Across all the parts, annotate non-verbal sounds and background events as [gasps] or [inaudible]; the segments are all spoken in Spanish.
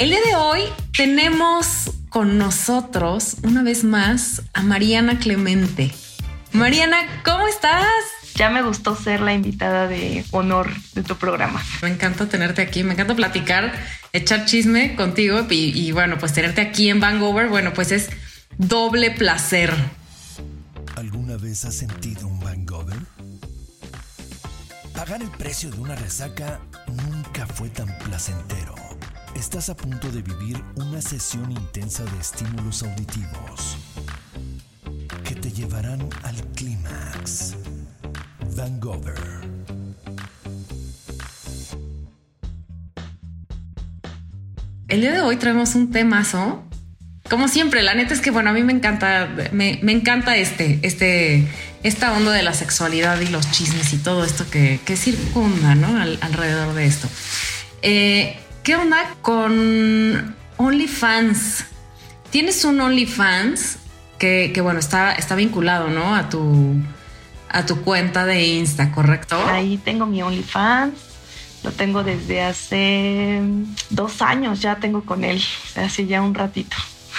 El día de hoy tenemos con nosotros una vez más a Mariana Clemente. Mariana, ¿cómo estás? Ya me gustó ser la invitada de honor de tu programa. Me encanta tenerte aquí, me encanta platicar, echar chisme contigo y, bueno, pues tenerte aquí en Vancouver, bueno, pues es doble placer. ¿Alguna vez has sentido un Vancouver? Pagar el precio de una resaca nunca fue tan placentero. Estás a punto de vivir una sesión intensa de estímulos auditivos que te llevarán al clímax. Van El día de hoy traemos un temazo. Como siempre, la neta es que bueno, a mí me encanta, me, encanta este, este, esta onda de la sexualidad y los chismes y todo esto que, circunda, ¿no? alrededor de esto. Eh, ¿Qué onda con OnlyFans? Tienes un OnlyFans que, que, bueno, está, está vinculado, ¿no? A tu, a tu cuenta de Insta, ¿correcto? Ahí tengo mi OnlyFans. Lo tengo desde hace dos años, ya tengo con él, hace ya un ratito.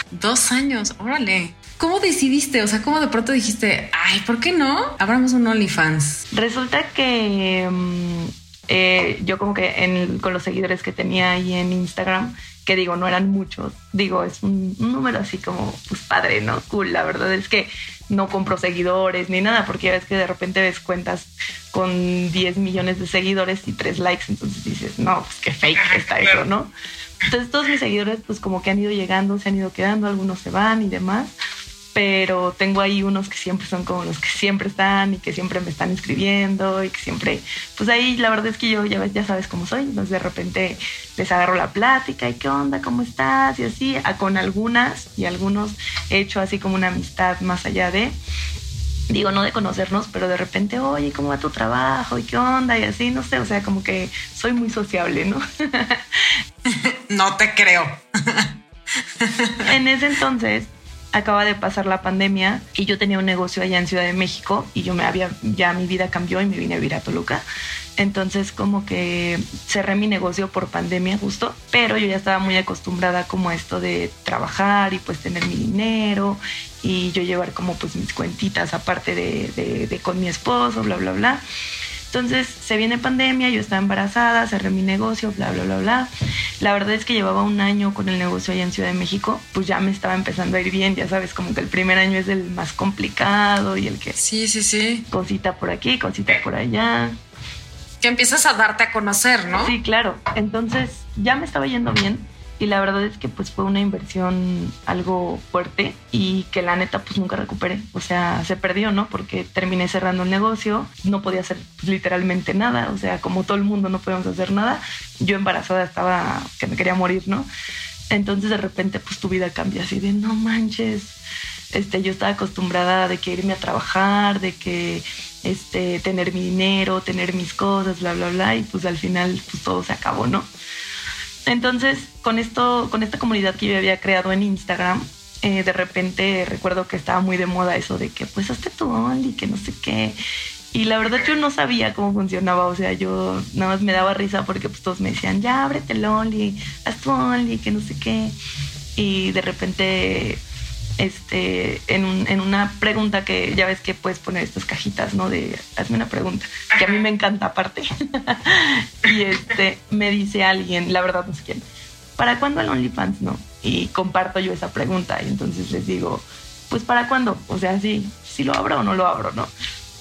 Dos años, órale. ¿Cómo decidiste? O sea, ¿cómo de pronto dijiste, ay, ¿por qué no? Abramos un OnlyFans. Resulta que mm, eh, yo como que con los seguidores que tenía ahí en Instagram, que digo, no eran muchos, digo, es un, número así como, pues padre, ¿no? Cool, la verdad es que no compro seguidores ni nada, porque ya ves que de repente ves cuentas con 10 millones de seguidores y 3 likes, entonces dices, no, pues qué fake está eso, ¿no? Entonces todos mis seguidores pues como que han ido llegando, se han ido quedando, algunos se van y demás pero tengo ahí unos que siempre son como los que siempre están y que siempre me están escribiendo y que siempre, pues ahí la verdad es que yo ya, ya sabes cómo soy, entonces de repente les agarro la plática y qué onda, cómo estás y así, con algunas y algunos he hecho así como una amistad más allá de, digo, no de conocernos, pero de repente, oye, ¿cómo va tu trabajo? ¿Y qué onda? Y así, no sé, o sea, como que soy muy sociable, ¿no? [laughs] no te creo. en ese entonces acaba de pasar la pandemia y yo tenía un negocio allá en Ciudad de México y yo me había, ya mi vida cambió y me vine a vivir a Toluca. Entonces como que cerré mi negocio por pandemia justo, pero yo ya estaba muy acostumbrada como a esto de trabajar y pues tener mi dinero y yo llevar como pues mis cuentitas aparte de, de con mi esposo, bla, bla, bla. Entonces se viene pandemia, yo estaba embarazada, cerré mi negocio, bla, bla, bla, bla. La verdad es que llevaba un año con el negocio allá en Ciudad de México, pues ya me estaba empezando a ir bien, ya sabes, como que el primer año es el más complicado y el que... Sí, sí, sí. Cosita por aquí, cosita por allá. Que empiezas a darte a conocer, ¿no? Sí, claro. Entonces ya me estaba yendo bien y la verdad es que pues fue una inversión algo fuerte y que la neta pues nunca recuperé. O sea, se perdió, ¿no? Porque terminé cerrando el negocio, no podía hacer literalmente nada, o sea, como todo el mundo no podíamos hacer nada, yo embarazada estaba que me quería morir, ¿no? Entonces de repente pues tu vida cambia así de no manches. Este, yo estaba acostumbrada de que irme a trabajar, de que este, tener mi dinero, tener mis cosas, bla, bla, bla, y pues al final pues todo se acabó, ¿no? Entonces, con esto, con esta comunidad que yo había creado en Instagram, eh, de repente recuerdo que estaba muy de moda eso de que pues hazte tu Only, que no sé qué. Y la verdad yo no sabía cómo funcionaba, o sea, yo nada más me daba risa porque pues todos me decían, ya ábrete el Only, haz tu Only, que no sé qué. Y de repente este, en, una pregunta que ya ves que puedes poner estas cajitas, ¿no? De hazme una pregunta, que a mí me encanta aparte. [laughs] y este, me dice alguien, la verdad no sé quién, ¿para cuándo el OnlyFans, no? Y comparto yo esa pregunta y entonces les digo, pues ¿para cuándo? O sea, sí, si lo abro o no lo abro, ¿no?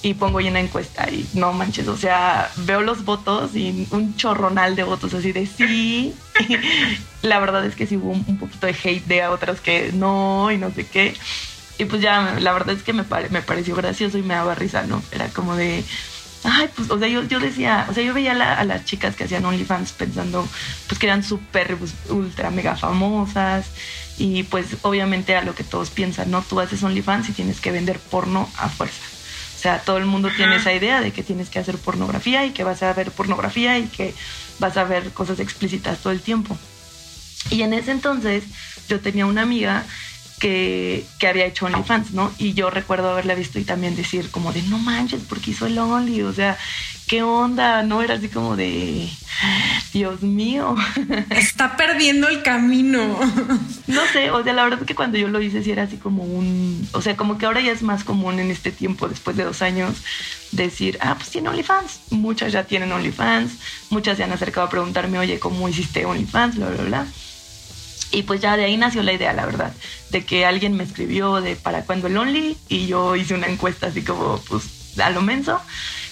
Y pongo ahí una encuesta y no manches, o sea, veo los votos y un chorronal de votos así de sí. [laughs] la verdad es que sí hubo un, poquito de hate de otras que no y no sé qué. Y pues ya, la verdad es que me, me pareció gracioso y me daba risa, ¿no? Era como de, ay, pues, o sea, yo, yo decía, o sea, yo veía a las chicas que hacían OnlyFans pensando, pues que eran súper, pues, ultra, mega famosas. Y pues obviamente a lo que todos piensan, ¿no? Tú haces OnlyFans y tienes que vender porno a fuerza. O sea, todo el mundo tiene esa idea de que tienes que hacer pornografía y que vas a ver pornografía y que vas a ver cosas explícitas todo el tiempo. Y en ese entonces yo tenía una amiga que, que, había hecho OnlyFans, ¿no? Y yo recuerdo haberla visto y también decir como de, no manches, porque hizo el Only? O sea, ¿qué onda? No era así como de, Dios mío. [laughs] Está perdiendo el camino. No sé, o sea, la verdad es que cuando yo lo hice sí era así como un, o sea, como que ahora ya es más común en este tiempo, después de dos años, decir, ah, pues tiene OnlyFans. Muchas ya tienen OnlyFans, muchas se han acercado a preguntarme, oye, ¿cómo hiciste OnlyFans? Bla, bla, bla. Y pues ya de ahí nació la idea, la verdad, de que alguien me escribió de para cuándo el Only y yo hice una encuesta así como, pues, a lo menso.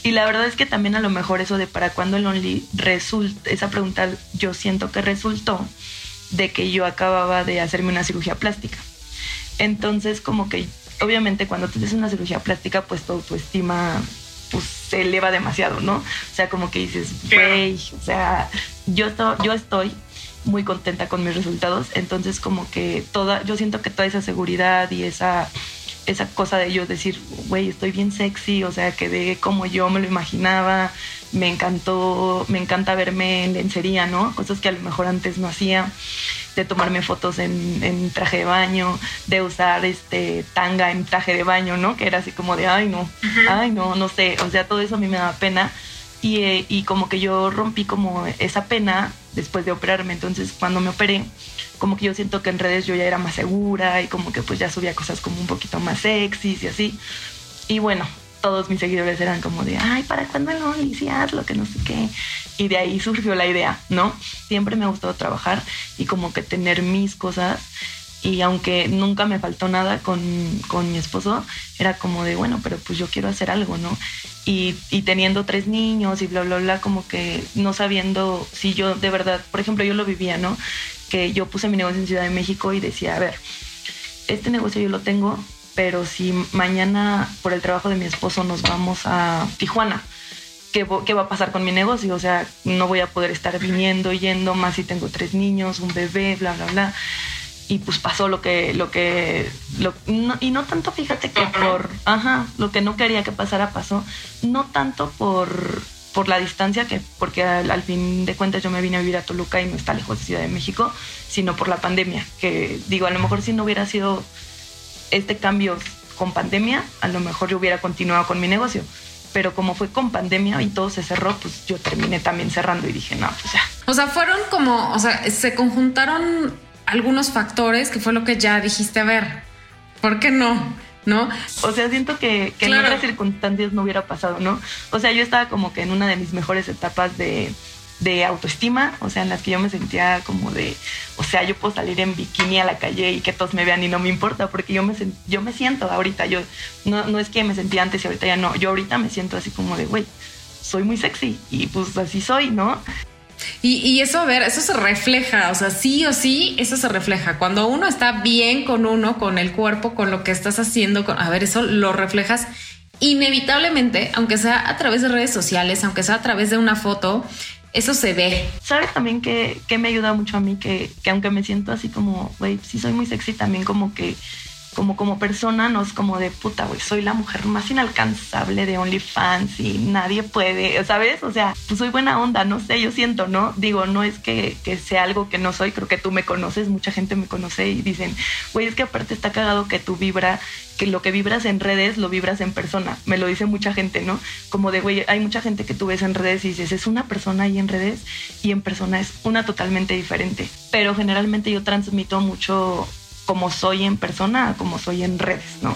Y la verdad es que también a lo mejor eso de para cuándo el Only resulta, esa pregunta yo siento que resultó de que yo acababa de hacerme una cirugía plástica. Entonces como que obviamente cuando te haces una cirugía plástica pues tu autoestima pues se eleva demasiado, ¿no? O sea, como que dices, güey, o sea, yo, estoy, yo estoy muy contenta con mis resultados, entonces como que toda, yo siento que toda esa seguridad y esa esa cosa de yo decir, güey, estoy bien sexy, o sea, quedé como yo me lo imaginaba, me encantó, me encanta verme en lencería, ¿no? Cosas que a lo mejor antes no hacía, de tomarme fotos en, traje de baño, de usar este tanga en traje de baño, ¿no? Que era así como de, ay, no, ay, no, no sé, o sea, todo eso a mí me da pena. Y, eh, y como que yo rompí como esa pena después de operarme, entonces cuando me operé, como que yo siento que en redes yo ya era más segura y como que pues ya subía cosas como un poquito más sexys y así. Y bueno, todos mis seguidores eran como de, ay, ¿para cuándo el Only? Si hazlo, que no sé qué. Y de ahí surgió la idea, ¿no? Siempre me ha gustado trabajar y como que tener mis cosas. Y aunque nunca me faltó nada con, con mi esposo, era como de, bueno, pero pues yo quiero hacer algo, ¿no? Y, y, teniendo tres niños y bla, bla, bla, como que no sabiendo si yo de verdad, por ejemplo, yo lo vivía, ¿no? que yo puse mi negocio en Ciudad de México y decía, a ver, este negocio yo lo tengo, pero si mañana por el trabajo de mi esposo nos vamos a Tijuana, ¿qué, qué va a pasar con mi negocio? O sea, no voy a poder estar viniendo, yendo, más si tengo tres niños, un bebé, bla, bla, bla. Y pues pasó lo que, lo que, y no tanto, fíjate que por, ajá, lo que no quería que pasara pasó, no tanto por por la distancia, que porque al, fin de cuentas yo me vine a vivir a Toluca y no está lejos de Ciudad de México, sino por la pandemia, que digo, a lo mejor si no hubiera sido este cambio con pandemia, a lo mejor yo hubiera continuado con mi negocio. Pero como fue con pandemia y todo se cerró, pues yo terminé también cerrando y dije, no, pues ya. O sea, fueron como, o sea, se conjuntaron algunos factores que fue lo que ya dijiste, a ver, ¿por qué no? ¿no? O sea, siento que, en otras circunstancias no hubiera pasado, ¿no? O sea, yo estaba como que en una de mis mejores etapas de, autoestima, o sea, en las que yo me sentía como de, o sea, yo puedo salir en bikini a la calle y que todos me vean y no me importa, porque yo me, yo me siento ahorita, yo, no, no es que me sentía antes y ahorita ya no, yo ahorita me siento así como de, güey, soy muy sexy y pues así soy, ¿no? Y, eso, a ver, eso se refleja, o sea, sí o sí, eso se refleja. Cuando uno está bien con uno, con el cuerpo, con lo que estás haciendo, a ver, eso lo reflejas inevitablemente, aunque sea a través de redes sociales, aunque sea a través de una foto, eso se ve. ¿Sabes también que, que me ayuda mucho a mí? Que, que aunque me siento así como, güey, sí soy muy sexy, también como que como como persona no es como de puta, güey, soy la mujer más inalcanzable de OnlyFans y nadie puede, ¿sabes? O sea, pues soy buena onda, no sé, yo siento, ¿no? Digo, no es que, que sea algo que no soy, creo que tú me conoces, mucha gente me conoce y dicen, güey, es que aparte está cagado que tú vibra, que lo que vibras en redes lo vibras en persona. Me lo dice mucha gente, ¿no? Como de, güey, hay mucha gente que tú ves en redes y dices, es una persona ahí en redes y en persona es una totalmente diferente. Pero generalmente yo transmito mucho como soy en persona, como soy en redes, ¿no?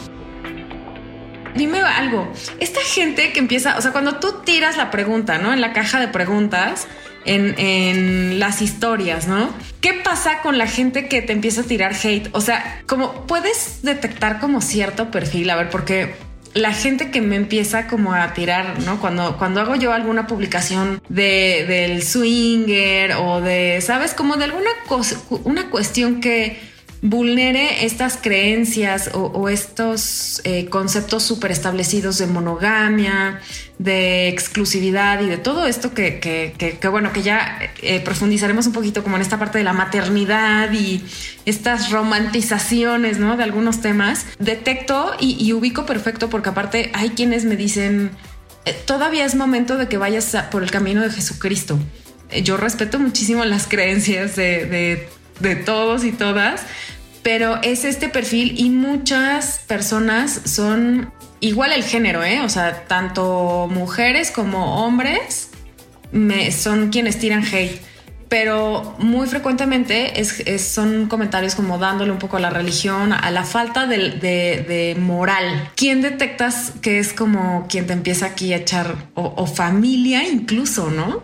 Dime algo, esta gente que empieza, o sea, cuando tú tiras la pregunta, ¿no? En la caja de preguntas, en, las historias, ¿no? ¿Qué pasa con la gente que te empieza a tirar hate? O sea, como puedes detectar como cierto perfil, a ver, porque la gente que me empieza como a tirar, ¿no? Cuando, cuando hago yo alguna publicación de, del swinger o de, ¿sabes? Como de alguna cosa, una cuestión que vulnere estas creencias o, estos eh, conceptos súper establecidos de monogamia, de exclusividad y de todo esto que, que, bueno, que ya eh, profundizaremos un poquito como en esta parte de la maternidad y estas romantizaciones, ¿no? De algunos temas, detecto y, ubico perfecto porque aparte hay quienes me dicen, eh, todavía es momento de que vayas por el camino de Jesucristo. Yo respeto muchísimo las creencias de, de todos y todas, pero es este perfil y muchas personas son igual el género, ¿eh? O sea, tanto mujeres como hombres son quienes tiran hate pero muy frecuentemente es, son comentarios como dándole un poco a la religión, a la falta de, moral. ¿Quién detectas que es como quien te empieza aquí a echar, o, familia incluso, ¿no?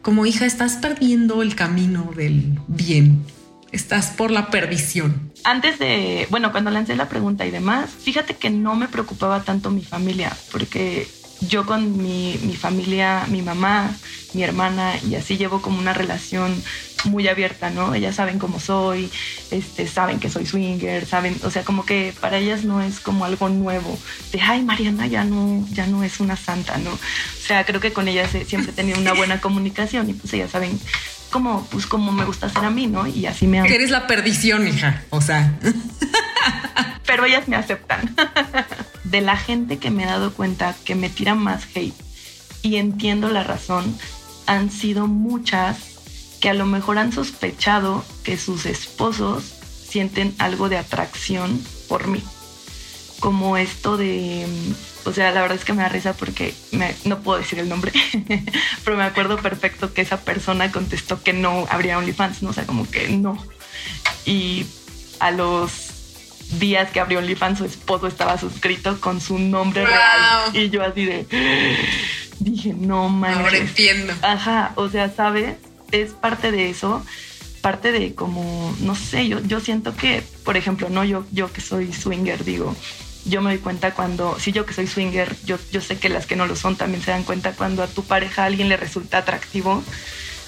Como hija, estás perdiendo el camino del bien, estás por la perdición. Antes de, bueno, cuando lancé la pregunta y demás, fíjate que no me preocupaba tanto mi familia, porque yo con mi, mi, familia, mi mamá, mi hermana, y así llevo como una relación muy abierta, ¿no? Ellas saben cómo soy, este, saben que soy swinger, saben, o sea, como que para ellas no es como algo nuevo, de, ay, Mariana ya no, ya no es una santa, ¿no? O sea, creo que con ellas siempre he tenido una buena comunicación y pues ellas saben cómo, pues cómo me gusta ser a mí, ¿no? Y así me eres la perdición, hija, o sea. [laughs] Pero ellas me aceptan. de la gente que me he dado cuenta que me tira más hate y entiendo la razón, han sido muchas que a lo mejor han sospechado que sus esposos sienten algo de atracción por mí. Como esto de, mm, o sea, la verdad es que me da risa porque no puedo decir el nombre, [laughs] pero me acuerdo perfecto que esa persona contestó que no habría OnlyFans, ¿no? O sea, como que no. Y a los días que abrió OnlyFans, su esposo estaba suscrito con su nombre real. Y yo así de. [gasps] Dije, no manches. Ahora entiendo. Ajá, o sea, ¿sabes? Es parte de eso. Parte de como, no sé, yo, yo siento que, por ejemplo, no yo, yo que soy swinger, digo, yo me doy cuenta cuando, si yo que soy swinger, yo, yo sé que las que no lo son también se dan cuenta cuando a tu pareja a alguien le resulta atractivo,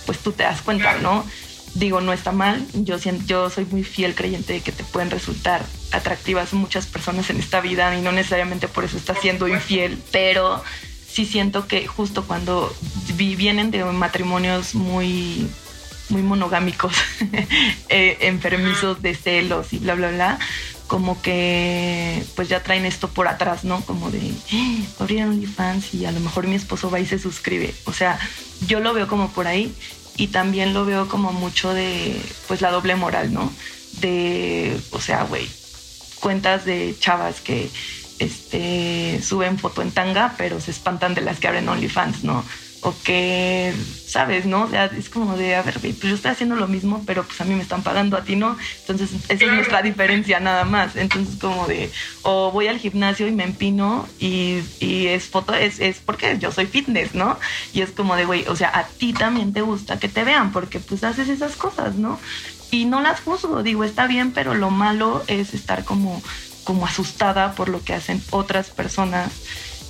pues tú te das cuenta, ¿no? digo, no está mal. Yo, yo soy muy fiel creyente de que te pueden resultar atractivas muchas personas en esta vida y no necesariamente por eso estás siendo infiel, pero sí siento que justo cuando vienen de matrimonios muy muy monogámicos, [laughs] eh, enfermizos de celos y bla, bla, bla, como que pues ya traen esto por atrás, ¿no? Como de, eh, abrir OnlyFans y a lo mejor mi esposo va y se suscribe. O sea, yo lo veo como por ahí y también lo veo como mucho de, pues, la doble moral, ¿no? De, o sea, güey, cuentas de chavas que este, suben foto en tanga, pero se espantan de las que abren OnlyFans, ¿no? o que, sabes, ¿no? O sea, es como de, a ver, pues yo estoy haciendo lo mismo, pero pues a mí me están pagando, a ti no. Entonces, esa es nuestra diferencia nada más. Entonces, como de, o voy al gimnasio y me empino y, y es foto, es, es porque yo soy fitness, ¿no? Y es como de, güey, o sea, a ti también te gusta que te vean porque pues haces esas cosas, ¿no? Y no las juzgo, digo, está bien, pero lo malo es estar como, como asustada por lo que hacen otras personas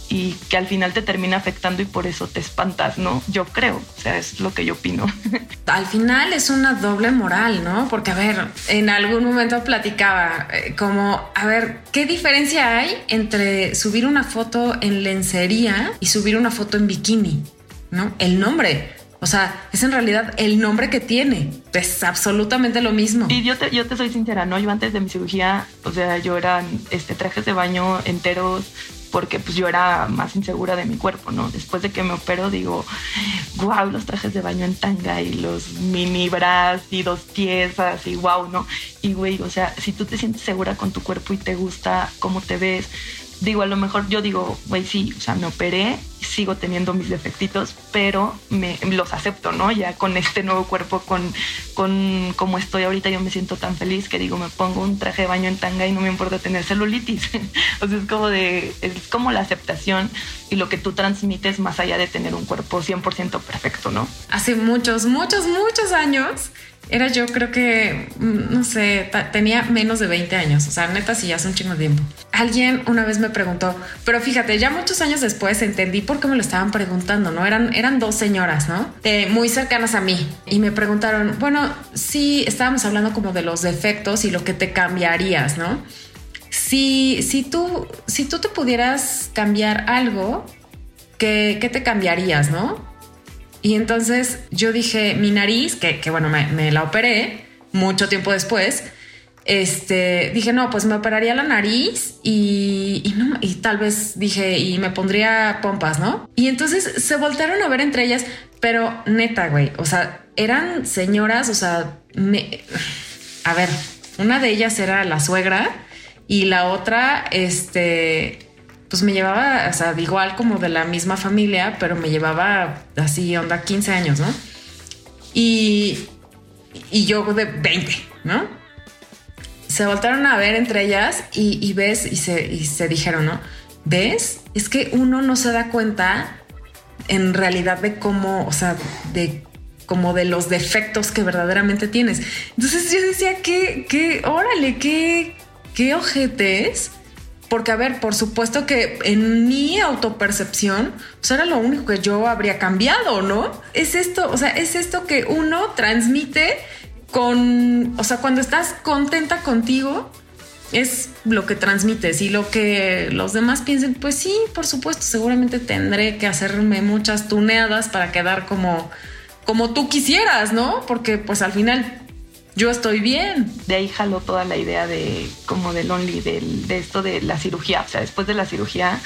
y que al final te termina afectando y por eso te espantas, ¿no? Yo creo, o sea, es lo que yo opino. [laughs] Al final es una doble moral, ¿no? Porque, a ver, en algún momento platicaba eh, como, a ver, ¿qué diferencia hay entre subir una foto en lencería y subir una foto en bikini? ¿No? El nombre. O sea, es en realidad el nombre que tiene. Es absolutamente lo mismo. Y yo te, yo te soy sincera, ¿no? Yo antes de mi cirugía, o sea, yo era este, trajes de baño enteros, porque pues yo era más insegura de mi cuerpo, ¿no? Después de que me opero digo, wow, los trajes de baño en tanga y los mini bras y dos piezas y wow, ¿no? Y güey, o sea, si tú te sientes segura con tu cuerpo y te gusta cómo te ves, digo, a lo mejor yo digo, güey, sí, o sea, me operé, sigo teniendo mis defectitos, pero me, los acepto, ¿no? Ya con este nuevo cuerpo, con, con como estoy ahorita, yo me siento tan feliz que digo, me pongo un traje de baño en tanga y no me importa tener celulitis. [laughs] o sea, es como de, es como la aceptación y lo que tú transmites más allá de tener un cuerpo 100% perfecto, ¿no? Hace muchos, muchos, muchos años era yo creo que, mm, no sé, tenía menos de 20 años, o sea, neta, sí, ya hace un chingo de tiempo. Alguien una vez me preguntó, pero fíjate, ya muchos años después entendí por qué me lo estaban preguntando, ¿no? Eran, eran dos señoras, ¿no? muy cercanas a mí. Y me preguntaron, bueno, sí, estábamos hablando como de los defectos y lo que te cambiarías, ¿no? Si, si, tú, si tú te pudieras cambiar algo, ¿qué, qué te cambiarías, no? Y entonces yo dije, mi nariz, que, bueno, me, la operé mucho tiempo después, este, dije, no, pues me operaría la nariz y, y, no, y tal vez dije, y me pondría pompas, ¿no? Y entonces se voltearon a ver entre ellas, pero neta, güey, o sea, eran señoras, o sea, me, a ver, una de ellas era la suegra y la otra, este, pues me llevaba, o sea, igual como de la misma familia, pero me llevaba así, onda, 15 años, ¿no? Y, y yo de 20, ¿no? Se voltaron a ver entre ellas y, ves, y se, y se dijeron, ¿no? ¿Ves? Es que uno no se da cuenta en realidad de cómo, o sea, de como de los defectos que verdaderamente tienes. Entonces yo decía, que, qué, órale, qué, qué ojetes. Porque, a ver, por supuesto que en mi autopercepción, pues era lo único que yo habría cambiado, ¿no? Es esto, o sea, es esto que uno transmite con, o sea, cuando estás contenta contigo, es lo que transmites y lo que los demás piensen, pues sí, por supuesto, seguramente tendré que hacerme muchas tuneadas para quedar como, como tú quisieras, ¿no? Porque pues al final yo estoy bien. De ahí jaló toda la idea de como del only, de, de esto de la cirugía. O sea, después de la cirugía,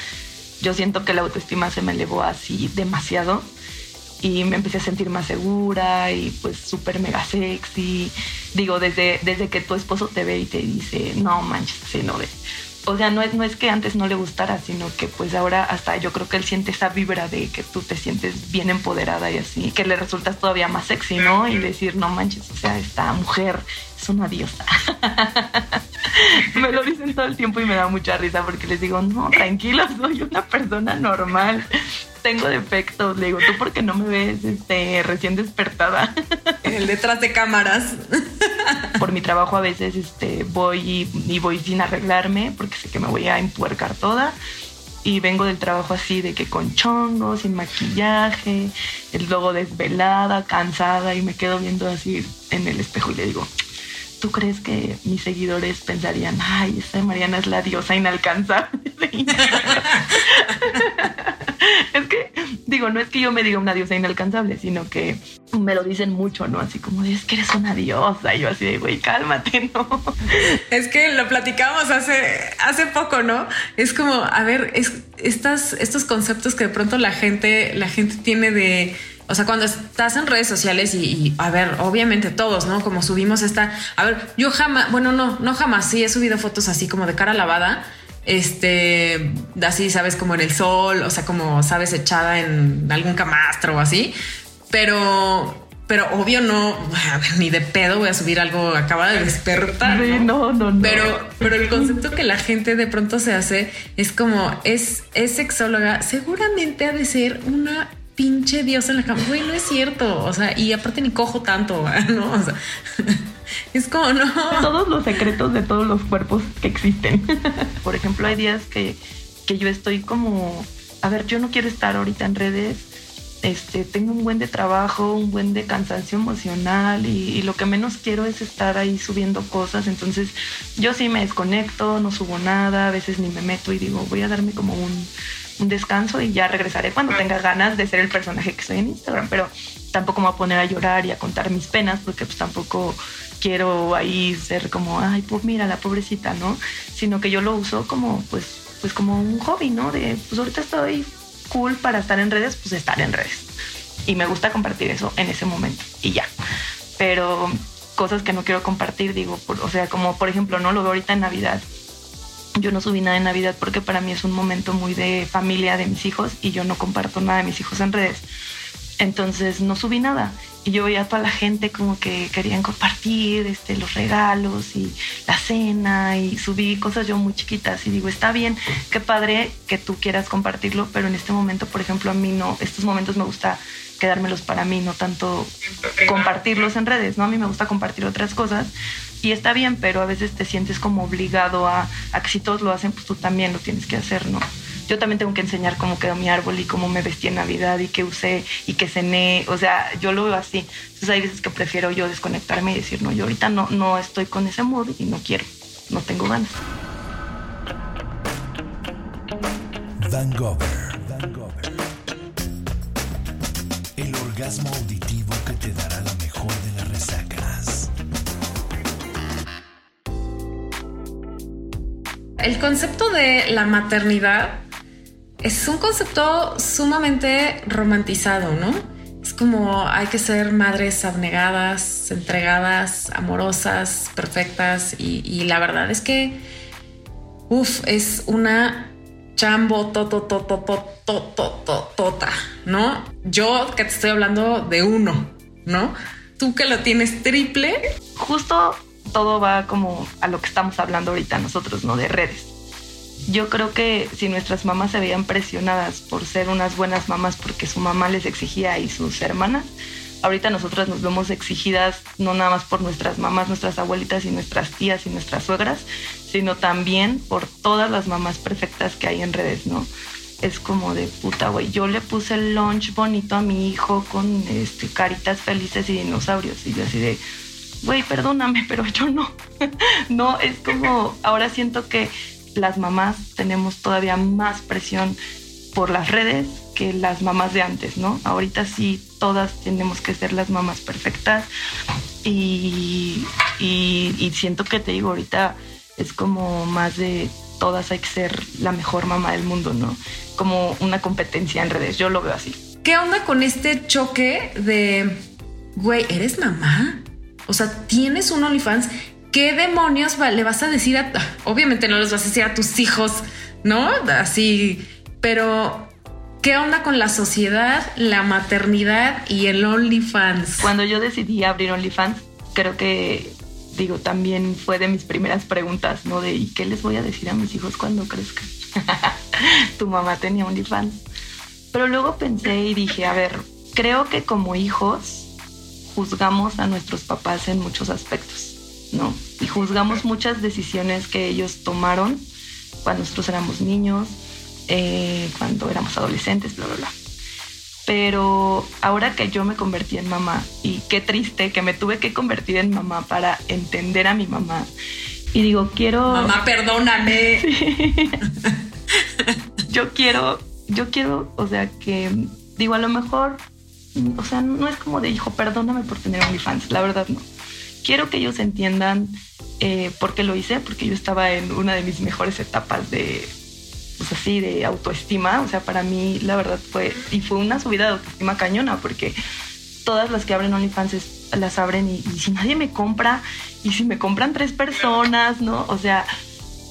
yo siento que la autoestima se me elevó así demasiado y me empecé a sentir más segura y pues súper mega sexy. Digo, desde, desde que tu esposo te ve y te dice, no manches, sí, no ve. O sea, no es, no es que antes no le gustara, sino que pues ahora hasta yo creo que él siente esa vibra de que tú te sientes bien empoderada y así, que le resultas todavía más sexy, ¿no? Y decir, no manches, o sea, esta mujer es una diosa. [laughs] me lo dicen todo el tiempo y me da mucha risa porque les digo, no, tranquilo, soy una persona normal tengo defectos. Le digo, ¿tú por qué no me ves este, recién despertada? El detrás de cámaras. [laughs] Por mi trabajo a veces este, voy y, voy sin arreglarme porque sé que me voy a empuercar toda. Y vengo del trabajo así de que con chongos, sin maquillaje, luego desvelada, cansada y me quedo viendo así en el espejo y le digo, ¿tú crees que mis seguidores pensarían, ay, esta Mariana es la diosa inalcanzable? [laughs] digo, no es que yo me diga una diosa inalcanzable, sino que me lo dicen mucho, ¿no? Así como, es que eres una diosa. Y yo así de, güey, cálmate, [laughs] ¿no? Es que lo platicamos hace, hace poco, ¿no? Es como, a ver, es, estas, estos conceptos que de pronto la gente, la gente tiene de o sea, cuando estás en redes sociales y, a ver, obviamente todos, ¿no? Como subimos esta, a ver, yo jamás, bueno, no, no jamás, sí he subido fotos así como de cara lavada, este, así, sabes, como en el sol, o sea, como, sabes, echada en algún camastro o así, pero, pero obvio no, [laughs] ni de pedo voy a subir algo acaba de despertar. ¿no? no, no, Pero, pero el concepto que la gente de pronto se hace es como es, es sexóloga, seguramente ha de ser una pinche Dios en la cama. Güey, no es cierto. O sea, y aparte ni cojo tanto, [laughs] ¿no? O sea, [laughs] es como no. Todos los secretos de todos los cuerpos que existen. [laughs] Por ejemplo, hay días que, que yo estoy como, a ver, yo no quiero estar ahorita en redes. Este, tengo un buen de trabajo, un buen de cansancio emocional y, y, lo que menos quiero es estar ahí subiendo cosas. Entonces yo sí me desconecto, no subo nada, a veces ni me meto y digo, voy a darme como un, un descanso y ya regresaré cuando tenga ganas de ser el personaje que soy en Instagram, pero tampoco me voy a poner a llorar y a contar mis penas porque pues tampoco quiero ahí ser como, ay, pues mira, la pobrecita, ¿no? Sino que yo lo uso como, pues, pues como un hobby, ¿no? De, pues ahorita estoy cool para estar en redes, pues estar en redes. Y me gusta compartir eso en ese momento y ya. Pero cosas que no quiero compartir, digo, o sea, como por ejemplo, no lo veo ahorita en Navidad yo no subí nada en Navidad porque para mí es un momento muy de familia de mis hijos y yo no comparto nada de mis hijos en redes. Entonces no subí nada. Y yo veía a toda la gente como que querían compartir este, los regalos y la cena y subí cosas yo muy chiquitas y digo, está bien, qué padre que tú quieras compartirlo, pero en este momento, por ejemplo, a mí no, estos momentos me gusta quedármelos para mí, no tanto compartirlos en redes, ¿no? A mí me gusta compartir otras cosas y está bien, pero a veces te sientes como obligado a, a, que si todos lo hacen, pues tú también lo tienes que hacer, ¿no? Yo también tengo que enseñar cómo quedó mi árbol y cómo me vestí en Navidad y qué usé y qué cené, o sea, yo lo veo así. Entonces hay veces que prefiero yo desconectarme y decir, no, yo ahorita no, no estoy con ese mood y no quiero, no tengo ganas. Van Gogh. El orgasmo auditivo que te dará la mejor de las resacas. El concepto de la maternidad es un concepto sumamente romantizado, ¿no? Es como hay que ser madres abnegadas, entregadas, amorosas, perfectas y, la verdad es que, uff, es una chambo, toto, toto, toto, tota, ¿no? Yo que te estoy hablando de uno, ¿no? Tú que lo tienes triple. Justo todo va como a lo que estamos hablando ahorita nosotros, ¿no? De redes. Yo creo que si nuestras mamás se veían presionadas por ser unas buenas mamás porque su mamá les exigía y sus hermanas, ahorita nosotras nos vemos exigidas no nada más por nuestras mamás, nuestras abuelitas y nuestras tías y nuestras suegras, sino también por todas las mamás perfectas que hay en redes, ¿no? Es como de puta, güey. Yo le puse el lunch bonito a mi hijo con este, caritas felices y dinosaurios. Y yo así de, güey, perdóname, [laughs] pero yo no. [laughs] no, es como, ahora siento que las mamás tenemos todavía más presión por las redes que las mamás de antes, ¿no? Ahorita sí, todas tenemos que ser las mamás perfectas y, y, siento que te digo, ahorita es como más de todas hay que ser la mejor mamá del mundo, ¿no? Como una competencia en redes, yo lo veo así. ¿Qué onda con este choque de, güey, eres mamá? O sea, tienes un OnlyFans. ¿Qué demonios le vas a decir a... Obviamente no les vas a decir a tus hijos, ¿no? Así, pero ¿qué onda con la sociedad, la maternidad y el OnlyFans? Cuando yo decidí abrir OnlyFans, creo que, digo, también fue de mis primeras preguntas, ¿no? De ¿y qué les voy a decir a mis hijos cuando crezcan? [laughs] tu mamá tenía OnlyFans. Pero luego pensé y dije, a ver, creo que como hijos juzgamos a nuestros papás en muchos aspectos, ¿no? Y juzgamos muchas decisiones que ellos tomaron cuando nosotros éramos niños, eh, cuando éramos adolescentes, bla, bla, bla. Pero ahora que yo me convertí en mamá, y qué triste que me tuve que convertir en mamá para entender a mi mamá. Y digo, quiero... Mamá, perdóname. [laughs] [laughs] yo quiero, yo quiero, o sea, que, digo, a lo mejor o sea, no es como de hijo, perdóname por tener OnlyFans, la verdad no. Quiero que ellos entiendan eh, por qué lo hice, porque yo estaba en una de mis mejores etapas de, pues así, de autoestima. O sea, para mí la verdad fue, y fue una subida de autoestima cañona, porque todas las que abren OnlyFans las abren y, y si nadie me compra, y si me compran tres personas, ¿no? O sea,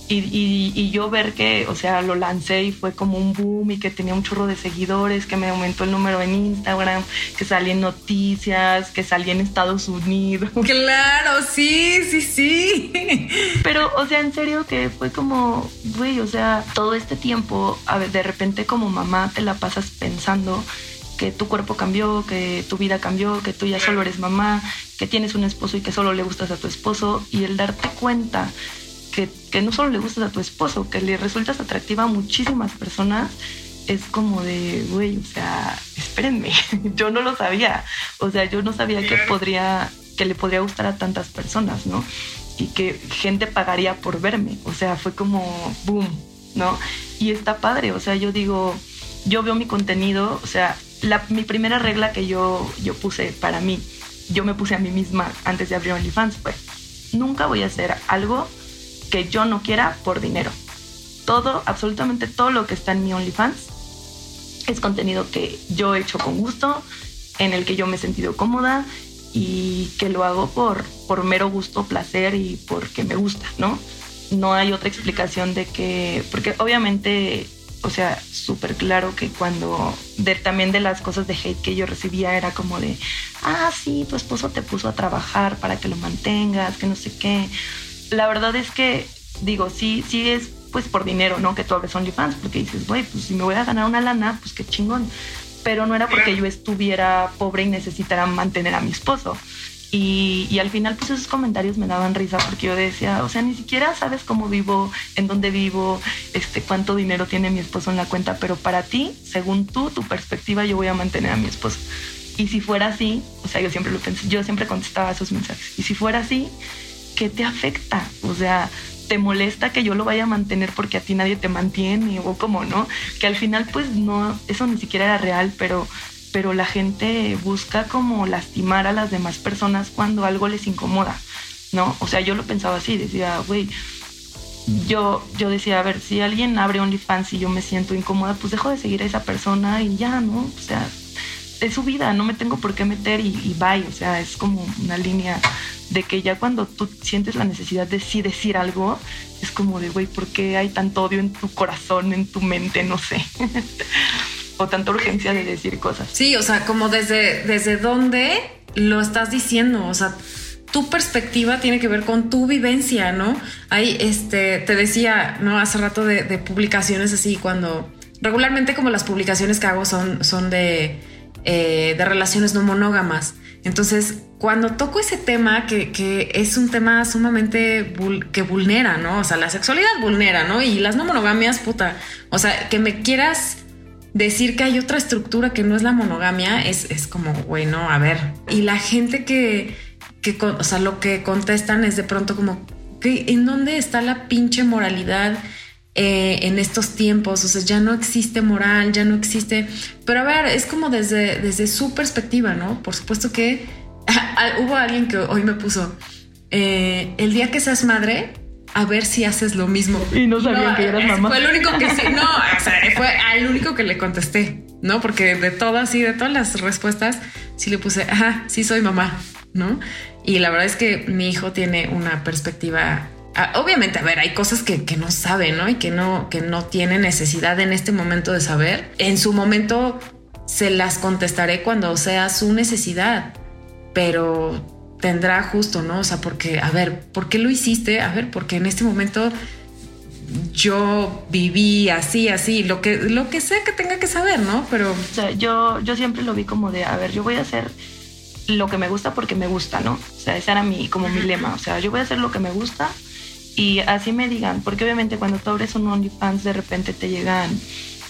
y, yo ver que, o sea, lo lancé y fue como un boom y que tenía un chorro de seguidores, que me aumentó el número en Instagram, que salí en noticias, que salí en Estados Unidos. [laughs] Claro, sí, sí, sí. Pero, o sea, en serio que fue como, güey, o sea, todo este tiempo, a ver, de repente como mamá te la pasas pensando que tu cuerpo cambió, que tu vida cambió, que tú ya solo eres mamá, que tienes un esposo y que solo le gustas a tu esposo y el darte cuenta que, no solo le gustas a tu esposo, que le resultas atractiva a muchísimas personas, es como de, güey, o sea, espérenme, [laughs] yo no lo sabía. O sea, yo no sabía que podría, que le podría gustar a tantas personas, ¿no? Y que gente pagaría por verme. O sea, fue como boom, ¿no? Y está padre. O sea, yo digo, yo veo mi contenido, o sea, mi primera regla que yo, yo puse para mí, yo me puse a mí misma antes de abrir OnlyFans, pues nunca voy a hacer algo que yo no quiera por dinero. Todo, absolutamente todo lo que está en mi OnlyFans es contenido que yo he hecho con gusto, en el que yo me he sentido cómoda y que lo hago por, por mero gusto, placer y porque me gusta, ¿no? No hay otra explicación de que, porque obviamente, o sea, súper claro que cuando, también de las cosas de hate que yo recibía era como de, ah, sí, tu esposo te puso a trabajar para que lo mantengas, que no sé qué la verdad es que, digo, sí, sí es pues por dinero, ¿no? Que tú abres OnlyFans, porque dices, güey, pues si me voy a ganar una lana, pues qué chingón. Pero no era porque yo estuviera pobre y necesitara mantener a mi esposo. Y, y, al final, pues esos comentarios me daban risa porque yo decía, o sea, ni siquiera sabes cómo vivo, en dónde vivo, este, cuánto dinero tiene mi esposo en la cuenta, pero para ti, según tú, tu perspectiva, yo voy a mantener a mi esposo. Y si fuera así, o sea, yo siempre lo pensé, yo siempre contestaba esos mensajes. Y si fuera así, ¿qué te afecta? O sea, ¿te molesta que yo lo vaya a mantener porque a ti nadie te mantiene o como no? Que al final pues no, eso ni siquiera era real, pero, pero la gente busca como lastimar a las demás personas cuando algo les incomoda, ¿no? O sea, yo lo pensaba así, decía, güey, yo, yo decía, a ver, si alguien abre OnlyFans y yo me siento incómoda, pues dejo de seguir a esa persona y ya, ¿no? O sea, es su vida, no me tengo por qué meter y, y bye, o sea, es como una línea de que ya cuando tú sientes la necesidad de sí decir algo, es como de, güey, ¿por qué hay tanto odio en tu corazón, en tu mente? No sé. [laughs] o tanta urgencia de decir cosas. Sí, o sea, como desde, desde dónde lo estás diciendo, o sea, tu perspectiva tiene que ver con tu vivencia, ¿no? Hay, este, te decía, ¿no? Hace rato de, de publicaciones así, cuando regularmente como las publicaciones que hago son, son de, eh, de relaciones no monógamas. Entonces, cuando toco ese tema, que, que es un tema sumamente que vulnera, ¿no? O sea, la sexualidad vulnera, ¿no? Y las no monogamias, puta. O sea, que me quieras decir que hay otra estructura que no es la monogamia, es, es como, bueno, a ver. Y la gente que, que, o sea, lo que contestan es de pronto como, ¿en dónde está la pinche moralidad? Eh, en estos tiempos, o sea, ya no existe moral, ya no existe, pero a ver, es como desde, desde su perspectiva, ¿no? Por supuesto que [laughs] hubo alguien que hoy me puso, eh, el día que seas madre, a ver si haces lo mismo. Y no sabían que eras mamá. Fue el único que sí, no, o sea, fue al único que le contesté, ¿no? Porque de todas y de todas las respuestas, sí le puse, ajá, sí soy mamá, ¿no? Y la verdad es que mi hijo tiene una perspectiva obviamente, a ver, hay cosas que, no sabe, ¿no? Y que no, que no tiene necesidad en este momento de saber. En su momento se las contestaré cuando sea su necesidad, pero tendrá justo, ¿no? O sea, porque, a ver, ¿por qué lo hiciste? A ver, porque en este momento yo viví así, así, lo que, lo que sea que tenga que saber, ¿no? Pero... O sea, yo, yo siempre lo vi como de, a ver, yo voy a hacer lo que me gusta porque me gusta, ¿no? O sea, ese era mi, como mi lema. O sea, yo voy a hacer lo que me gusta y así me digan, porque obviamente cuando tú abres un OnlyFans de repente te llegan,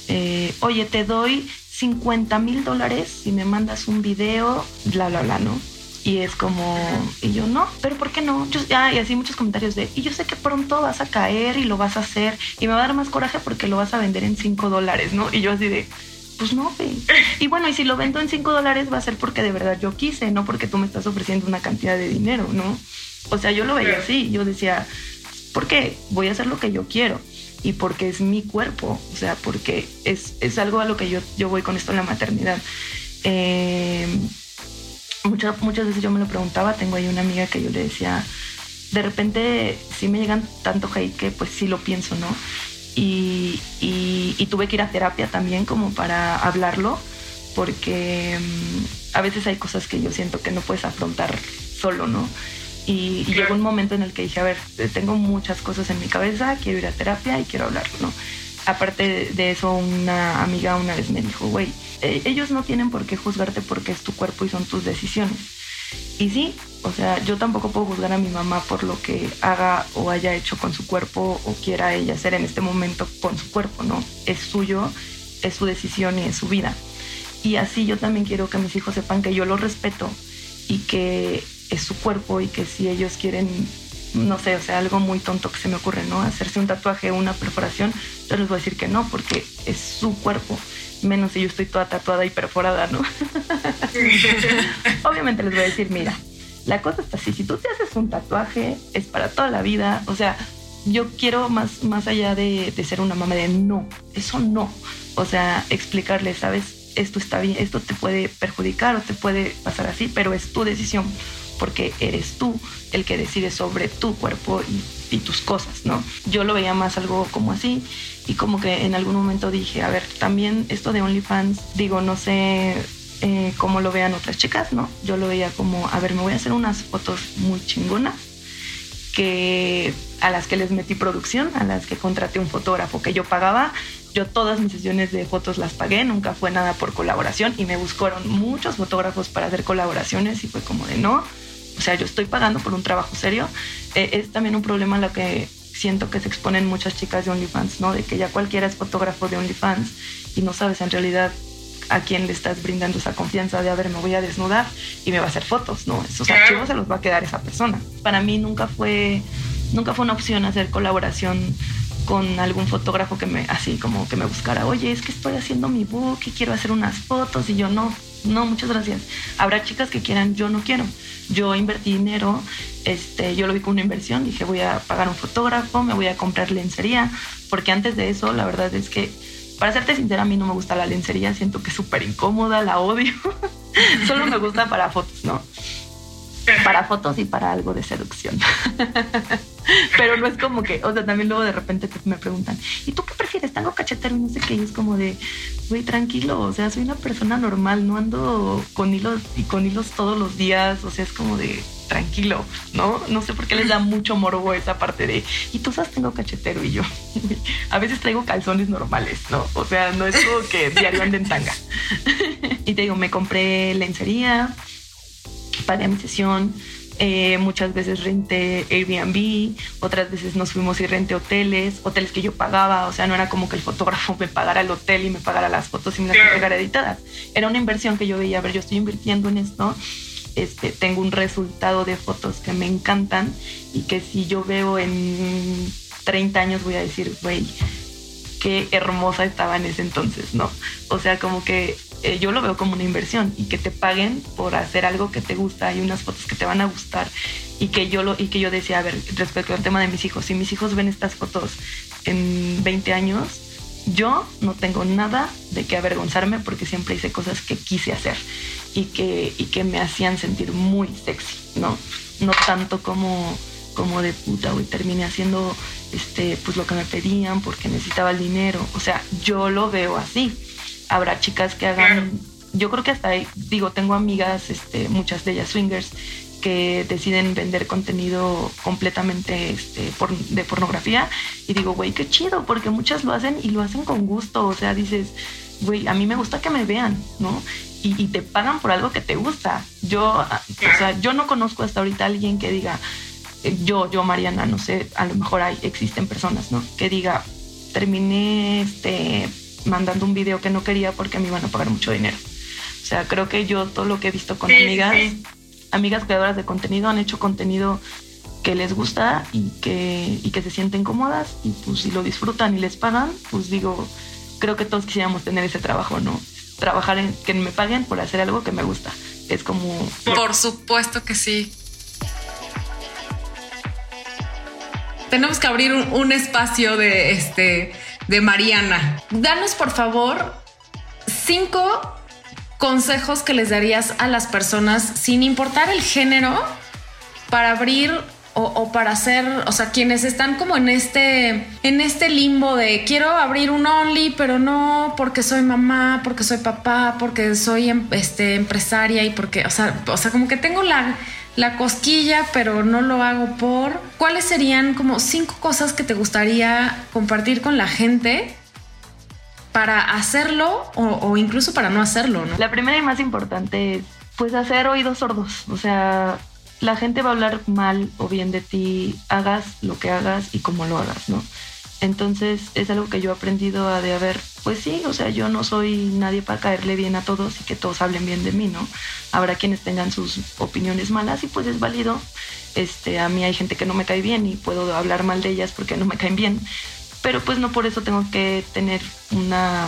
eh, oye, te doy 50 mil dólares si me mandas un video, bla, bla, bla, ¿no? Y es como, y yo no, pero ¿por qué no? Yo, ah, y así muchos comentarios de, y yo sé que pronto vas a caer y lo vas a hacer y me va a dar más coraje porque lo vas a vender en 5 dólares, ¿no? Y yo así de, pues no, güey. Y bueno, y si lo vendo en 5 dólares va a ser porque de verdad yo quise, no porque tú me estás ofreciendo una cantidad de dinero, ¿no? O sea, yo lo veía así, yo decía, porque voy a hacer lo que yo quiero y porque es mi cuerpo, o sea, porque es, es algo a lo que yo, yo voy con esto en la maternidad. Eh, muchas, muchas veces yo me lo preguntaba, tengo ahí una amiga que yo le decía, de repente sí me llegan tanto hate que pues sí lo pienso, ¿no? Y, tuve que ir a terapia también como para hablarlo, porque mm, a veces hay cosas que yo siento que no puedes afrontar solo, ¿no? Y, llegó un momento en el que dije, a ver, tengo muchas cosas en mi cabeza, quiero ir a terapia y quiero hablarlo, ¿no? Aparte de eso, una amiga una vez me dijo, güey, eh, ellos no tienen por qué juzgarte porque es tu cuerpo y son tus decisiones. Y sí, o sea, yo tampoco puedo juzgar a mi mamá por lo que haga o haya hecho con su cuerpo o quiera ella hacer en este momento con su cuerpo, ¿no? Es suyo, es su decisión y es su vida. Y así yo también quiero que mis hijos sepan que yo los respeto y que es su cuerpo y que si ellos quieren, no sé, o sea, algo muy tonto que se me ocurre, ¿no? Hacerse un tatuaje o una perforación, yo les voy a decir que no, porque es su cuerpo, menos si yo estoy toda tatuada y perforada, ¿no? [laughs] Obviamente les voy a decir, mira, la cosa está así, si tú te haces un tatuaje, es para toda la vida, o sea, yo quiero más, más allá de, de ser una mamá de no, eso no, o sea, explicarle, ¿sabes? Esto está bien, esto te puede perjudicar o te puede pasar así, pero es tu decisión porque eres tú el que decide sobre tu cuerpo y, tus cosas, ¿no? Yo lo veía más algo como así y como que en algún momento dije, a ver, también esto de OnlyFans, digo, no sé eh, cómo lo vean otras chicas, ¿no? Yo lo veía como, a ver, me voy a hacer unas fotos muy chingonas que a las que les metí producción, a las que contraté un fotógrafo que yo pagaba. Yo todas mis sesiones de fotos las pagué, nunca fue nada por colaboración y me buscaron muchos fotógrafos para hacer colaboraciones y fue como de no, o sea, yo estoy pagando por un trabajo serio. Eh, es también un problema a lo que siento que se exponen muchas chicas de OnlyFans, ¿no? De que ya cualquiera es fotógrafo de OnlyFans y no sabes en realidad a quién le estás brindando esa confianza de, a ver, me voy a desnudar y me va a hacer fotos, ¿no? Esos archivos se los va a quedar esa persona. Para mí nunca fue, nunca fue una opción hacer colaboración con algún fotógrafo que me, así como que me buscara, oye, es que estoy haciendo mi book y quiero hacer unas fotos y yo no, no, muchas gracias. Habrá chicas que quieran, yo no quiero. Yo invertí dinero, este, yo lo vi como una inversión, dije voy a pagar un fotógrafo, me voy a comprar lencería, porque antes de eso la verdad es que Para serte sincera, a mí no me gusta la lencería, siento que es súper incómoda, la odio. [laughs] Solo me gusta para fotos, ¿no? Para fotos y para algo de seducción. [laughs] Pero no es como que, o sea, también luego de repente me preguntan, ¿y tú qué prefieres? ¿Tengo cachetero? No sé qué, y es como de, güey, tranquilo, o sea, soy una persona normal, no ando con hilos y con hilos todos los días, o sea, es como de, tranquilo, ¿no? No sé por qué les da mucho morbo esa parte de, y tú sabes, tengo cachetero y yo. [laughs] A veces traigo calzones normales, ¿no? O sea, no es como que diario ande en tanga. [laughs] Y te digo, me compré lencería, pagué mi sesión, eh, muchas veces renté Airbnb, otras veces nos fuimos y renté hoteles, hoteles que yo pagaba, o sea, no era como que el fotógrafo me pagara el hotel y me pagara las fotos y me las entregara editadas. Era una inversión que yo veía, a ver, yo estoy invirtiendo en esto, este, tengo un resultado de fotos que me encantan y que si yo veo en 30 años voy a decir, güey, qué hermosa estaba en ese entonces, ¿no? O sea, como que eh, yo lo veo como una inversión y que te paguen por hacer algo que te gusta, hay unas fotos que te van a gustar y que yo lo y que yo decía, a ver, respecto al tema de mis hijos, si mis hijos ven estas fotos en 20 años, yo no tengo nada de qué avergonzarme porque siempre hice cosas que quise hacer y que, y que me hacían sentir muy sexy, ¿no? No tanto como, como de puta, y terminé haciendo este, pues lo que me pedían porque necesitaba el dinero. O sea, yo lo veo así habrá chicas que hagan, yo creo que hasta ahí, digo, tengo amigas, este, muchas de ellas swingers, que deciden vender contenido completamente este, de pornografía y digo, güey, qué chido, porque muchas lo hacen y lo hacen con gusto, o sea, dices, güey, a mí me gusta que me vean, ¿no? Y, te pagan por algo que te gusta. Yo, o sea, yo no conozco hasta ahorita a alguien que diga, eh, yo, yo, Mariana, no sé, a lo mejor hay, existen personas, ¿no? Que diga, terminé este mandando un video que no quería porque me iban a pagar mucho dinero. O sea, creo que yo todo lo que he visto con amigas, amigas creadoras de contenido han hecho contenido que les gusta y que, y que se sienten cómodas y pues si lo disfrutan y les pagan, pues digo, creo que todos quisiéramos tener ese trabajo, ¿no? Trabajar en que me paguen por hacer algo que me gusta. Es como... Por supuesto que sí. Tenemos que abrir un, un espacio de este de Mariana. Danos, por favor, cinco consejos que les darías a las personas, sin importar el género, para abrir o, para hacer, o sea, quienes están como en este, en este limbo de quiero abrir un Only, pero no porque soy mamá, porque soy papá, porque soy em, este, empresaria y porque, o sea, o sea, como que tengo la la cosquilla, pero no lo hago por. ¿Cuáles serían como cinco cosas que te gustaría compartir con la gente para hacerlo o, incluso para no hacerlo? ¿no? La primera y más importante es pues hacer oídos sordos. O sea, la gente va a hablar mal o bien de ti, hagas lo que hagas y cómo lo hagas, ¿no? Entonces es algo que yo he aprendido a de haber, pues sí, o sea, yo no soy nadie para caerle bien a todos y que todos hablen bien de mí, ¿no? Habrá quienes tengan sus opiniones malas y pues es válido. Este, a mí hay gente que no me cae bien y puedo hablar mal de ellas porque no me caen bien, pero pues no por eso tengo que tener una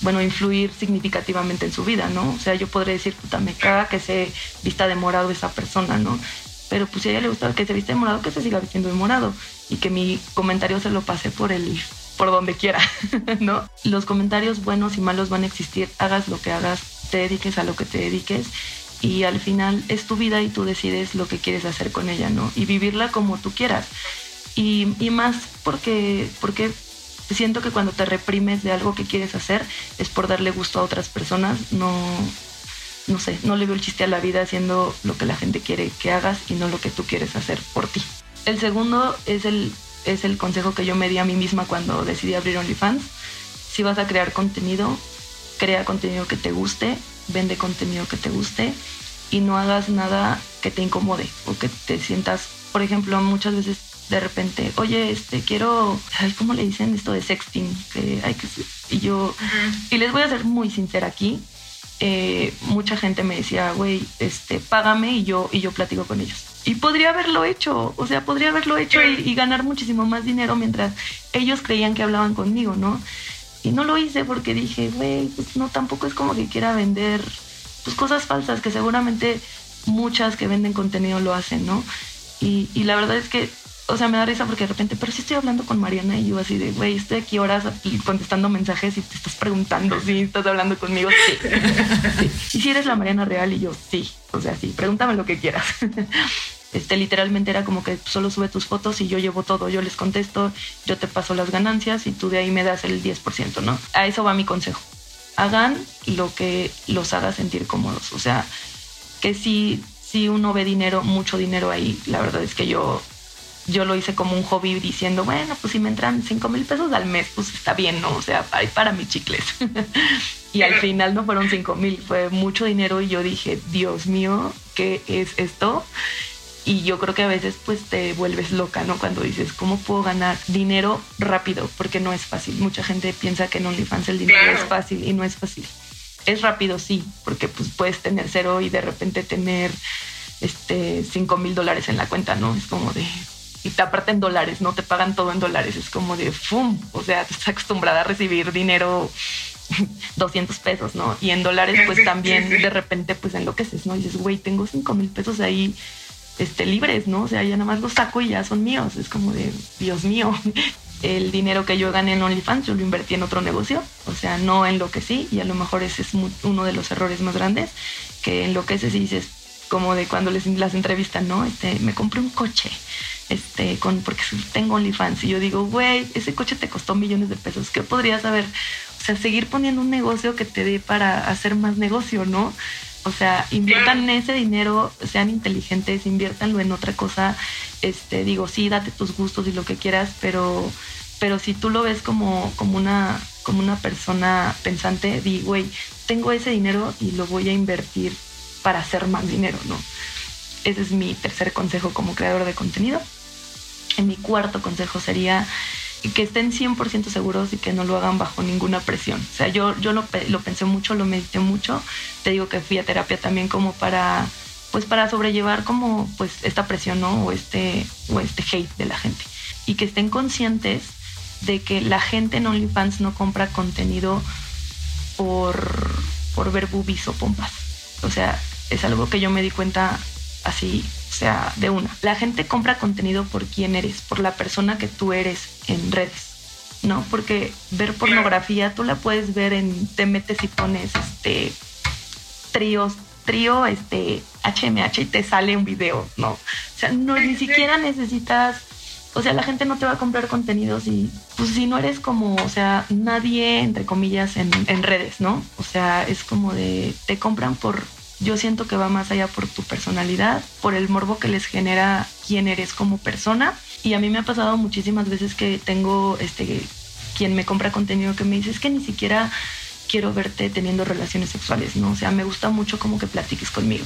bueno, influir significativamente en su vida, ¿no? O sea, yo podré decir, puta, me caga que se vista de morado esa persona, ¿no? Pero pues si a ella le gusta que se vista de morado, que se siga vistiendo de morado y que mi comentario se lo pase por el por donde quiera, [laughs] ¿no? Los comentarios buenos y malos van a existir, hagas lo que hagas, te dediques a lo que te dediques y al final es tu vida y tú decides lo que quieres hacer con ella, ¿no? Y vivirla como tú quieras. Y, y más porque, porque siento que cuando te reprimes de algo que quieres hacer es por darle gusto a otras personas, no, no sé, no le veo el chiste a la vida haciendo lo que la gente quiere que hagas y no lo que tú quieres hacer por ti. El segundo es el, es el consejo que yo me di a mí misma cuando decidí abrir OnlyFans. Si vas a crear contenido, crea contenido que te guste, vende contenido que te guste y no hagas nada que te incomode o que te sientas, por ejemplo, muchas veces de repente, oye, este, quiero, ¿cómo le dicen esto de sexting? Que hay que, y yo, y les voy a ser muy sincera aquí, eh, mucha gente me decía, güey, este, págame y yo, y yo platico con ellos. Y podría haberlo hecho, o sea, podría haberlo hecho y, ganar muchísimo más dinero mientras ellos creían que hablaban conmigo, ¿no? Y no lo hice porque dije, güey, pues no, tampoco es como que quiera vender pues, cosas falsas, que seguramente muchas que venden contenido lo hacen, ¿no? Y, la verdad es que o sea, me da risa porque de repente, pero si estoy hablando con Mariana y yo así de, güey, estoy aquí horas contestando mensajes y te estás preguntando si estás hablando conmigo. Sí. Y si eres la Mariana real y yo, sí. O sea, sí, pregúntame lo que quieras. [laughs] Este, literalmente era como que solo sube tus fotos y yo llevo todo, yo les contesto, yo te paso las ganancias y tú de ahí me das el 10%, ¿no? A eso va mi consejo. Hagan lo que los haga sentir cómodos. O sea, que si, si uno ve dinero, mucho dinero ahí, la verdad es que yo yo lo hice como un hobby diciendo, bueno, pues si me entran 5 mil pesos al mes, pues está bien, ¿no? O sea, para, para mis chicles. [laughs] y al final no fueron 5 mil, fue mucho dinero y yo dije, Dios mío, ¿qué es esto? Y yo creo que a veces pues te vuelves loca, ¿no? Cuando dices, ¿cómo puedo ganar dinero rápido? Porque no es fácil. Mucha gente piensa que en OnlyFans el dinero es fácil y no es fácil. Es rápido, sí, porque pues puedes tener cero y de repente tener este 5 mil dólares en la cuenta, ¿no? Es como de, y te apartan dólares, no te pagan todo en dólares. Es como de ¡fum! O sea, te [laughs] estás acostumbrada a recibir dinero [laughs] 200 pesos, ¿no? Y en dólares, pues también de repente, pues enloqueces, ¿no? Y dices, güey, tengo 5 mil pesos ahí este, libres, ¿no? O sea, ya nada más los saco y ya son míos. Es como de, Dios mío. [laughs] El dinero que yo gané en OnlyFans, yo lo invertí en otro negocio, o sea, no en lo que sí, y a lo mejor ese es uno de los errores más grandes, que enloqueces y dices, como de cuando les las entrevistan, ¿no? Este, me compré un coche, este, con, porque tengo OnlyFans y yo digo, güey, ese coche te costó millones de pesos, ¿qué podrías haber? O sea, seguir poniendo un negocio que te dé para hacer más negocio, ¿no? O sea, inviertan ese dinero, sean inteligentes, inviértanlo en otra cosa. Este, digo, sí, date tus gustos y lo que quieras, pero, pero si tú lo ves como, como, una, como una persona pensante, di, güey, tengo ese dinero y lo voy a invertir para hacer más dinero, ¿no? Ese es mi tercer consejo como creador de contenido. En mi cuarto consejo sería que estén 100% seguros y que no lo hagan bajo ninguna presión. O sea, yo, yo lo, lo, pensé mucho, lo medité mucho. Te digo que fui a terapia también como para, pues para sobrellevar como pues esta presión, ¿no? O este, o este hate de la gente. Y que estén conscientes de que la gente en OnlyFans no compra contenido por, por ver boobies o pompas. O sea, es algo que yo me di cuenta así, o sea, de una. La gente compra contenido por quién eres, por la persona que tú eres en redes. ¿no? Porque ver pornografía tú la puedes ver en, te metes y pones este tríos, trío, este HMH y te sale un video, ¿no? O sea, no, ni siquiera necesitas, o sea, la gente no te va a comprar contenidos y pues si no eres como, o sea, nadie, entre comillas, en, en redes, ¿no? O sea, es como de, te compran por yo siento que va más allá por tu personalidad, por el morbo que les genera quién eres como persona. Y a mí me ha pasado muchísimas veces que tengo este quien me compra contenido que me dice es que ni siquiera quiero verte teniendo relaciones sexuales, ¿no? O sea, me gusta mucho como que platiques conmigo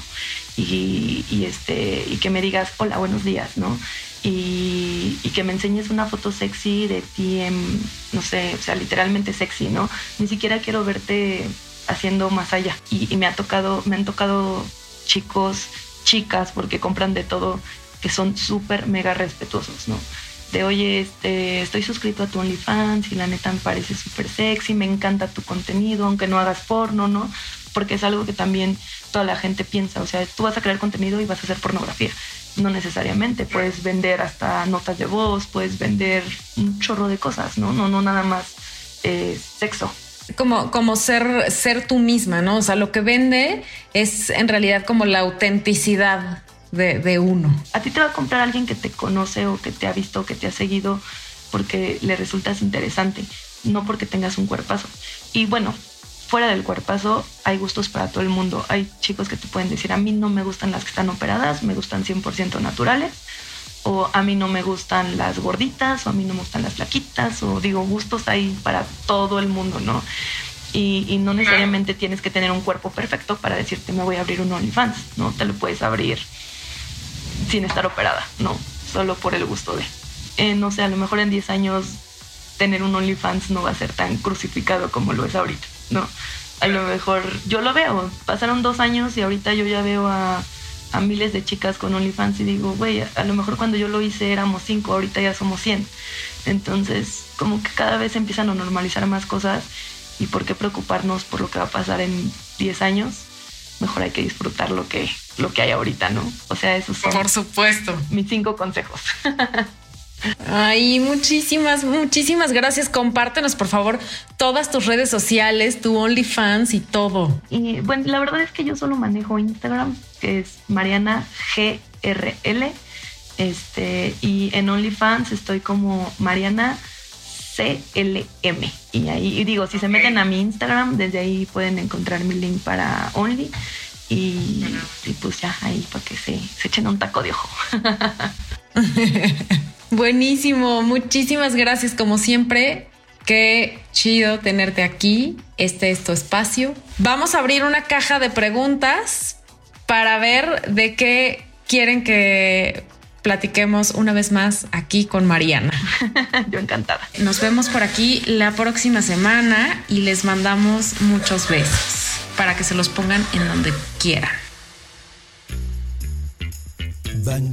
y, este, y que me digas, hola, buenos días, ¿no? Y, y, que me enseñes una foto sexy de ti, en, no sé, o sea, literalmente sexy, ¿no? Ni siquiera quiero verte haciendo más allá. Y, me ha tocado, me han tocado chicos, chicas, porque compran de todo, que son súper mega respetuosos, ¿no? De oye, este, estoy suscrito a tu OnlyFans y la neta me parece súper sexy, me encanta tu contenido, aunque no hagas porno, ¿no? Porque es algo que también toda la gente piensa, o sea, tú vas a crear contenido y vas a hacer pornografía. No necesariamente, puedes vender hasta notas de voz, puedes vender un chorro de cosas, ¿no? No, no nada más eh, sexo como, como ser, ser tú misma, ¿no? O sea, lo que vende es en realidad como la autenticidad de, de, uno. A ti te va a comprar alguien que te conoce o que te ha visto o que te ha seguido porque le resultas interesante, no porque tengas un cuerpazo. Y bueno, fuera del cuerpazo hay gustos para todo el mundo. Hay chicos que te pueden decir, a mí no me gustan las que están operadas, me gustan 100% naturales o a mí no me gustan las gorditas, o a mí no me gustan las flaquitas, o digo, gustos hay para todo el mundo, ¿no? Y, no necesariamente tienes que tener un cuerpo perfecto para decirte me voy a abrir un OnlyFans, ¿no? Te lo puedes abrir sin estar operada, ¿no? Solo por el gusto de. Eh, no sé, a lo mejor en 10 años tener un OnlyFans no va a ser tan crucificado como lo es ahorita, ¿no? A lo mejor yo lo veo, pasaron dos años y ahorita yo ya veo a a miles de chicas con OnlyFans y digo, güey, a lo mejor cuando yo lo hice éramos cinco, ahorita ya somos 100. Entonces, como que cada vez empiezan a normalizar más cosas y por qué preocuparnos por lo que va a pasar en 10 años. Mejor hay que disfrutar lo que, lo que hay ahorita, ¿no? O sea, esos son por supuesto mis cinco consejos. [laughs] Ay, muchísimas, muchísimas gracias. Compártenos, por favor, todas tus redes sociales, tu OnlyFans y todo. Y bueno, la verdad es que yo solo manejo Instagram, que es Mariana GRL. Este, y en OnlyFans estoy como Mariana CLM. Y ahí digo, si se meten a mi Instagram, desde ahí pueden encontrar mi link para Only. Y, pues ya ahí para que se, se echen un taco de ojo. [laughs] Buenísimo, muchísimas gracias como siempre. Qué chido tenerte aquí. Este es tu espacio. Vamos a abrir una caja de preguntas para ver de qué quieren que platiquemos una vez más aquí con Mariana. [laughs] Yo encantada. Nos vemos por aquí la próxima semana y les mandamos muchos besos para que se los pongan en donde quieran. Van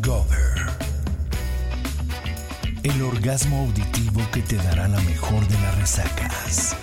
El orgasmo auditivo que te dará la mejor de las resacas.